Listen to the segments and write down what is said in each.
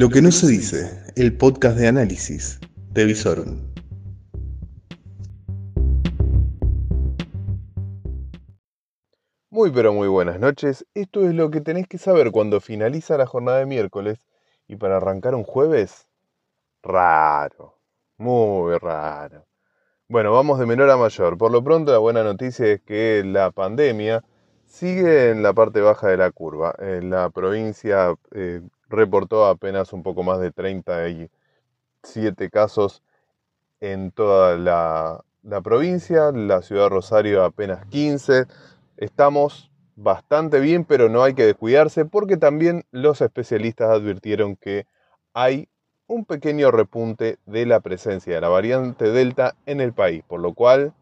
Lo que no se dice, el podcast de análisis de Visorum. Muy pero muy buenas noches. Esto es lo que tenés que saber cuando finaliza la jornada de miércoles y para arrancar un jueves. Raro, muy raro. Bueno, vamos de menor a mayor. Por lo pronto la buena noticia es que la pandemia sigue en la parte baja de la curva. En la provincia eh, reportó apenas un poco más de 37 casos en toda la, provincia, la ciudad de Rosario apenas 15. Estamos bastante bien, pero no hay que descuidarse porque también los especialistas advirtieron que hay un pequeño repunte de la presencia de la variante Delta en el país, por lo cual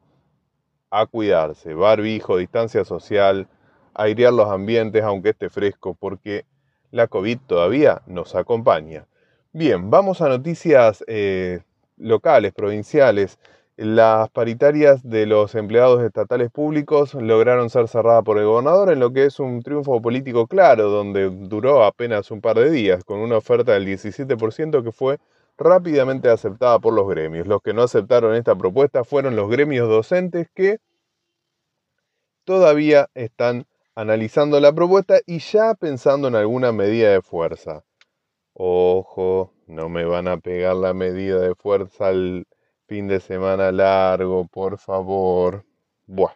a cuidarse, barbijo, distancia social, airear los ambientes aunque esté fresco, porque la COVID todavía nos acompaña. Bien, vamos a noticias eh, locales, provinciales. Las paritarias de los empleados estatales públicos lograron ser cerradas por el gobernador en lo que es un triunfo político claro, donde duró apenas un par de días, con una oferta del 17% que fue rápidamente aceptada por los gremios. Los que no aceptaron esta propuesta fueron los gremios docentes que todavía están analizando la propuesta y ya pensando en alguna medida de fuerza. Ojo, no me van a pegar la medida de fuerza al Fin de semana largo, por favor. Buah.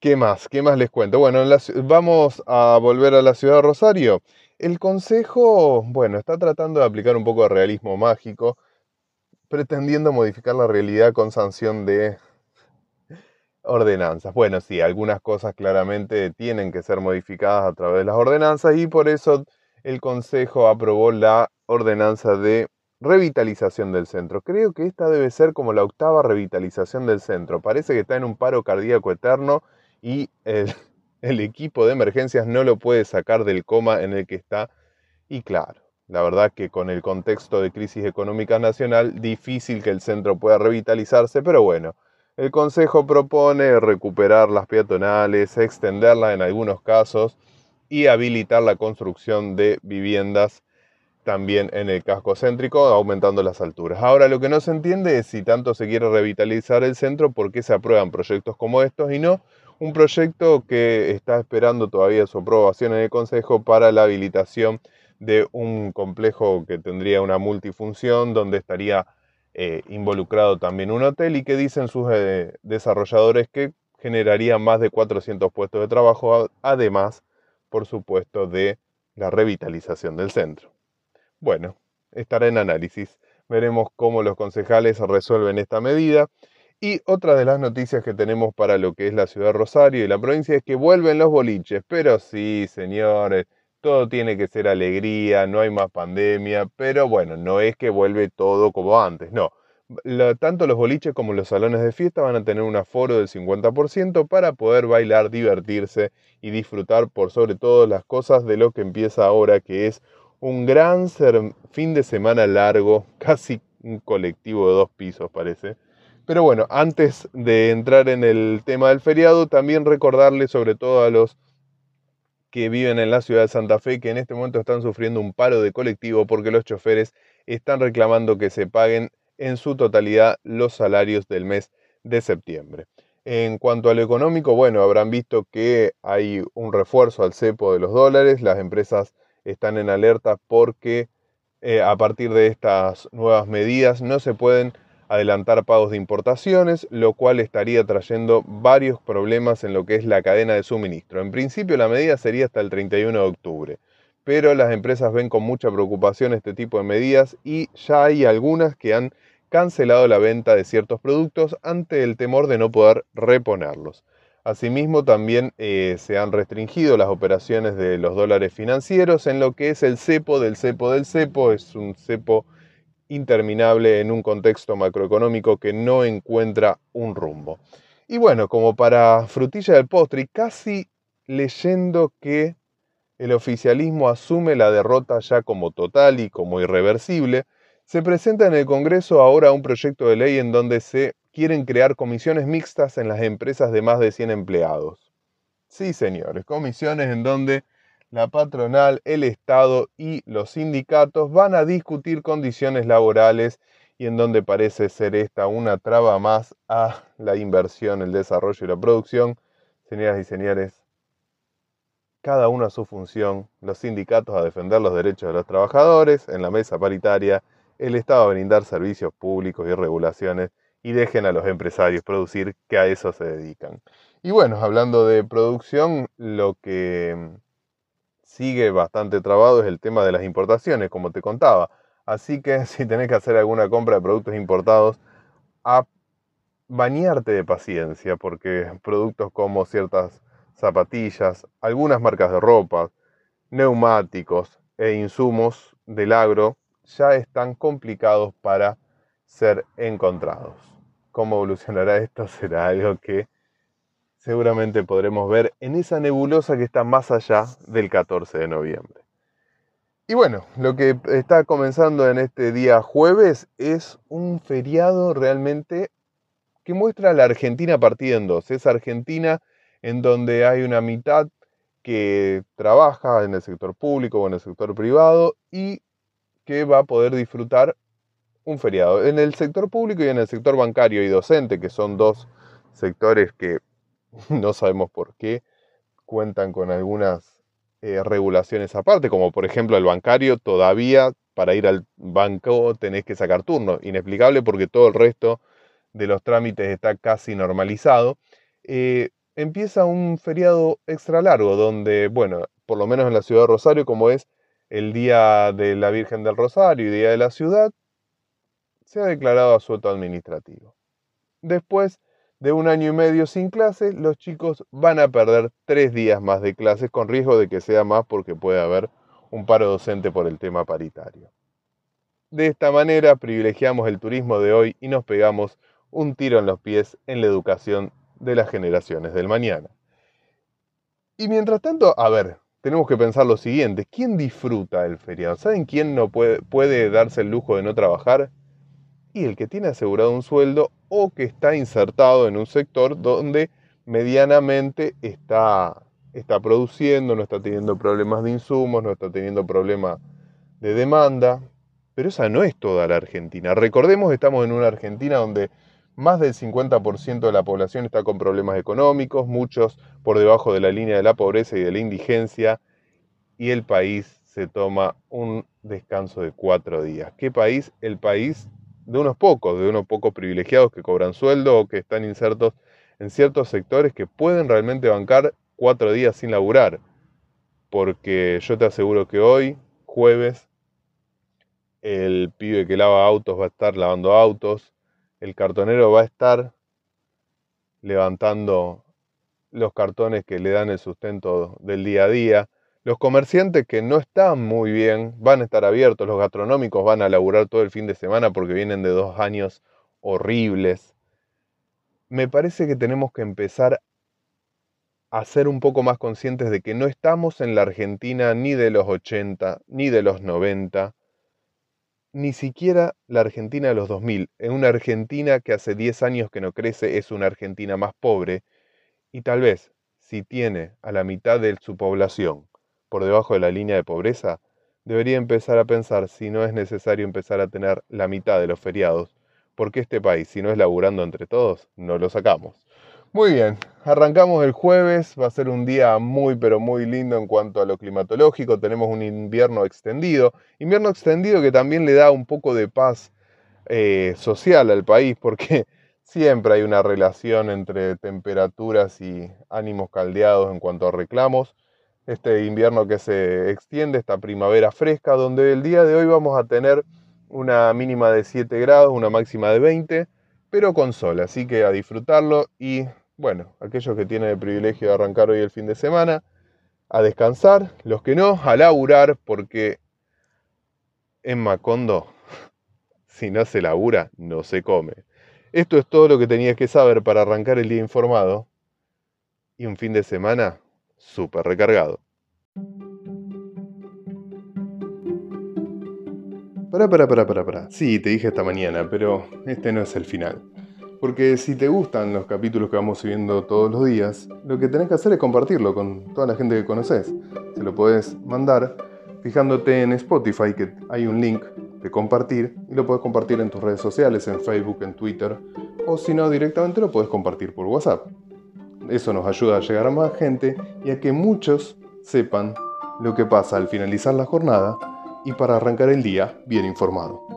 ¿Qué más? ¿Qué más les cuento? Bueno, vamos a volver a la ciudad de Rosario. El Consejo, bueno, está tratando de aplicar un poco de realismo mágico, pretendiendo modificar la realidad con sanción de ordenanzas. Bueno, sí, algunas cosas claramente tienen que ser modificadas a través de las ordenanzas y por eso el Consejo aprobó la ordenanza de Revitalización del centro. Creo que esta debe ser como la octava revitalización del centro. Parece que está en un paro cardíaco eterno y el, el equipo de emergencias no lo puede sacar del coma en el que está. Y claro, la verdad que con el contexto de crisis económica nacional, difícil que el centro pueda revitalizarse, pero bueno, el Consejo propone recuperar las peatonales, extenderlas en algunos casos y habilitar la construcción de viviendas también en el casco céntrico, aumentando las alturas. Ahora, lo que no se entiende es si tanto se quiere revitalizar el centro, por qué se aprueban proyectos como estos y no un proyecto que está esperando todavía su aprobación en el Consejo para la habilitación de un complejo que tendría una multifunción, donde estaría eh, involucrado también un hotel y que dicen sus eh, desarrolladores que generaría más de 400 puestos de trabajo, además, por supuesto, de la revitalización del centro. Bueno, estará en análisis. Veremos cómo los concejales resuelven esta medida. Y otra de las noticias que tenemos para lo que es la ciudad de Rosario y la provincia es que vuelven los boliches. Pero sí, señores, todo tiene que ser alegría, no hay más pandemia. Pero bueno, no es que vuelve todo como antes, no. tanto los boliches como los salones de fiesta van a tener un aforo del 50% para poder bailar, divertirse y disfrutar por sobre todo las cosas de lo que empieza ahora, que es un gran fin de semana largo, casi un colectivo de dos pisos parece. Pero bueno, antes de entrar en el tema del feriado, también recordarle sobre todo a los que viven en la ciudad de Santa Fe que en este momento están sufriendo un paro de colectivo porque los choferes están reclamando que se paguen en su totalidad los salarios del mes de septiembre. En cuanto a lo económico, bueno, habrán visto que hay un refuerzo al cepo de los dólares, las empresas están en alerta porque eh, a partir de estas nuevas medidas no se pueden adelantar pagos de importaciones, lo cual estaría trayendo varios problemas en lo que es la cadena de suministro. En principio la medida sería hasta el 31 de octubre, pero las empresas ven con mucha preocupación este tipo de medidas y ya hay algunas que han cancelado la venta de ciertos productos ante el temor de no poder reponerlos. Asimismo, también eh, se han restringido las operaciones de los dólares financieros en lo que es el cepo del cepo del cepo. Es un cepo interminable en un contexto macroeconómico que no encuentra un rumbo. Y bueno, como para frutilla del postre, casi leyendo que el oficialismo asume la derrota ya como total y como irreversible, se presenta en el Congreso ahora un proyecto de ley en donde se quieren crear comisiones mixtas en las empresas de más de 100 empleados. Sí, señores, comisiones en donde la patronal, el Estado y los sindicatos van a discutir condiciones laborales y en donde parece ser esta una traba más a la inversión, el desarrollo y la producción. Señoras y señores, cada uno a su función, los sindicatos a defender los derechos de los trabajadores en la mesa paritaria, el Estado a brindar servicios públicos y regulaciones y dejen a los empresarios producir que a eso se dedican. Y bueno, hablando de producción, lo que sigue bastante trabado es el tema de las importaciones, como te contaba. Así que si tenés que hacer alguna compra de productos importados, a bañarte de paciencia, porque productos como ciertas zapatillas, algunas marcas de ropa, neumáticos e insumos del agro ya están complicados para ser encontrados. ¿Cómo evolucionará esto? Será algo que seguramente podremos ver en esa nebulosa que está más allá del 14 de noviembre. Y bueno, lo que está comenzando en este día jueves es un feriado realmente que muestra a la Argentina partida en dos. Es Argentina en donde hay una mitad que trabaja en el sector público o en el sector privado y que va a poder disfrutar un feriado. En el sector público y en el sector bancario y docente, que son dos sectores que no sabemos por qué, cuentan con algunas eh, regulaciones aparte, como por ejemplo el bancario todavía para ir al banco tenés que sacar turno, inexplicable porque todo el resto de los trámites está casi normalizado. Eh, empieza un feriado extra largo donde, bueno, por lo menos en la ciudad de Rosario, como es el Día de la Virgen del Rosario y Día de la Ciudad, se ha declarado asueto administrativo. Después de un año y medio sin clases, los chicos van a perder tres días más de clases con riesgo de que sea más porque puede haber un paro docente por el tema paritario. De esta manera privilegiamos el turismo de hoy y nos pegamos un tiro en los pies en la educación de las generaciones del mañana. Y mientras tanto, a ver, tenemos que pensar lo siguiente, ¿quién disfruta el feriado? ¿Saben quién no puede, puede darse el lujo de no trabajar? Y el que tiene asegurado un sueldo o que está insertado en un sector donde medianamente está, está produciendo, no está teniendo problemas de insumos, no está teniendo problemas de demanda. Pero esa no es toda la Argentina. Recordemos estamos en una Argentina donde más del 50% de la población está con problemas económicos, muchos por debajo de la línea de la pobreza y de la indigencia, y el país se toma un descanso de cuatro días. ¿Qué país? El país de unos pocos, de unos pocos privilegiados que cobran sueldo o que están insertos en ciertos sectores que pueden realmente bancar cuatro días sin laburar. Porque yo te aseguro que hoy, jueves, el pibe que lava autos va a estar lavando autos, el cartonero va a estar levantando los cartones que le dan el sustento del día a día, los comerciantes que no están muy bien van a estar abiertos, los gastronómicos van a laburar todo el fin de semana porque vienen de dos años horribles. Me parece que tenemos que empezar a ser un poco más conscientes de que no estamos en la Argentina ni de los 80, ni de los 90, ni siquiera la Argentina de los 2000. En una Argentina que hace 10 años que no crece es una Argentina más pobre y tal vez si tiene a la mitad de su población por debajo de la línea de pobreza, debería empezar a pensar si no es necesario empezar a tener la mitad de los feriados, porque este país, si no es laburando entre todos, no lo sacamos. Muy bien, arrancamos el jueves, va a ser un día muy pero muy lindo en cuanto a lo climatológico, tenemos un invierno extendido, invierno extendido que también le da un poco de paz eh, social al país, porque siempre hay una relación entre temperaturas y ánimos caldeados en cuanto a reclamos este invierno que se extiende, esta primavera fresca, donde el día de hoy vamos a tener una mínima de 7 grados, una máxima de 20, pero con sol, así que a disfrutarlo y bueno, aquellos que tienen el privilegio de arrancar hoy el fin de semana, a descansar, los que no, a laburar, porque en Macondo, si no se labura, no se come. Esto es todo lo que tenías que saber para arrancar el día informado y un fin de semana súper recargado. Para, para, para, para, para. Sí, te dije esta mañana, pero este no es el final. Porque si te gustan los capítulos que vamos subiendo todos los días, lo que tenés que hacer es compartirlo con toda la gente que conoces. Se lo puedes mandar fijándote en Spotify que hay un link de compartir y lo puedes compartir en tus redes sociales, en Facebook, en Twitter o si no directamente lo puedes compartir por WhatsApp. Eso nos ayuda a llegar a más gente y a que muchos sepan lo que pasa al finalizar la jornada y para arrancar el día bien informado.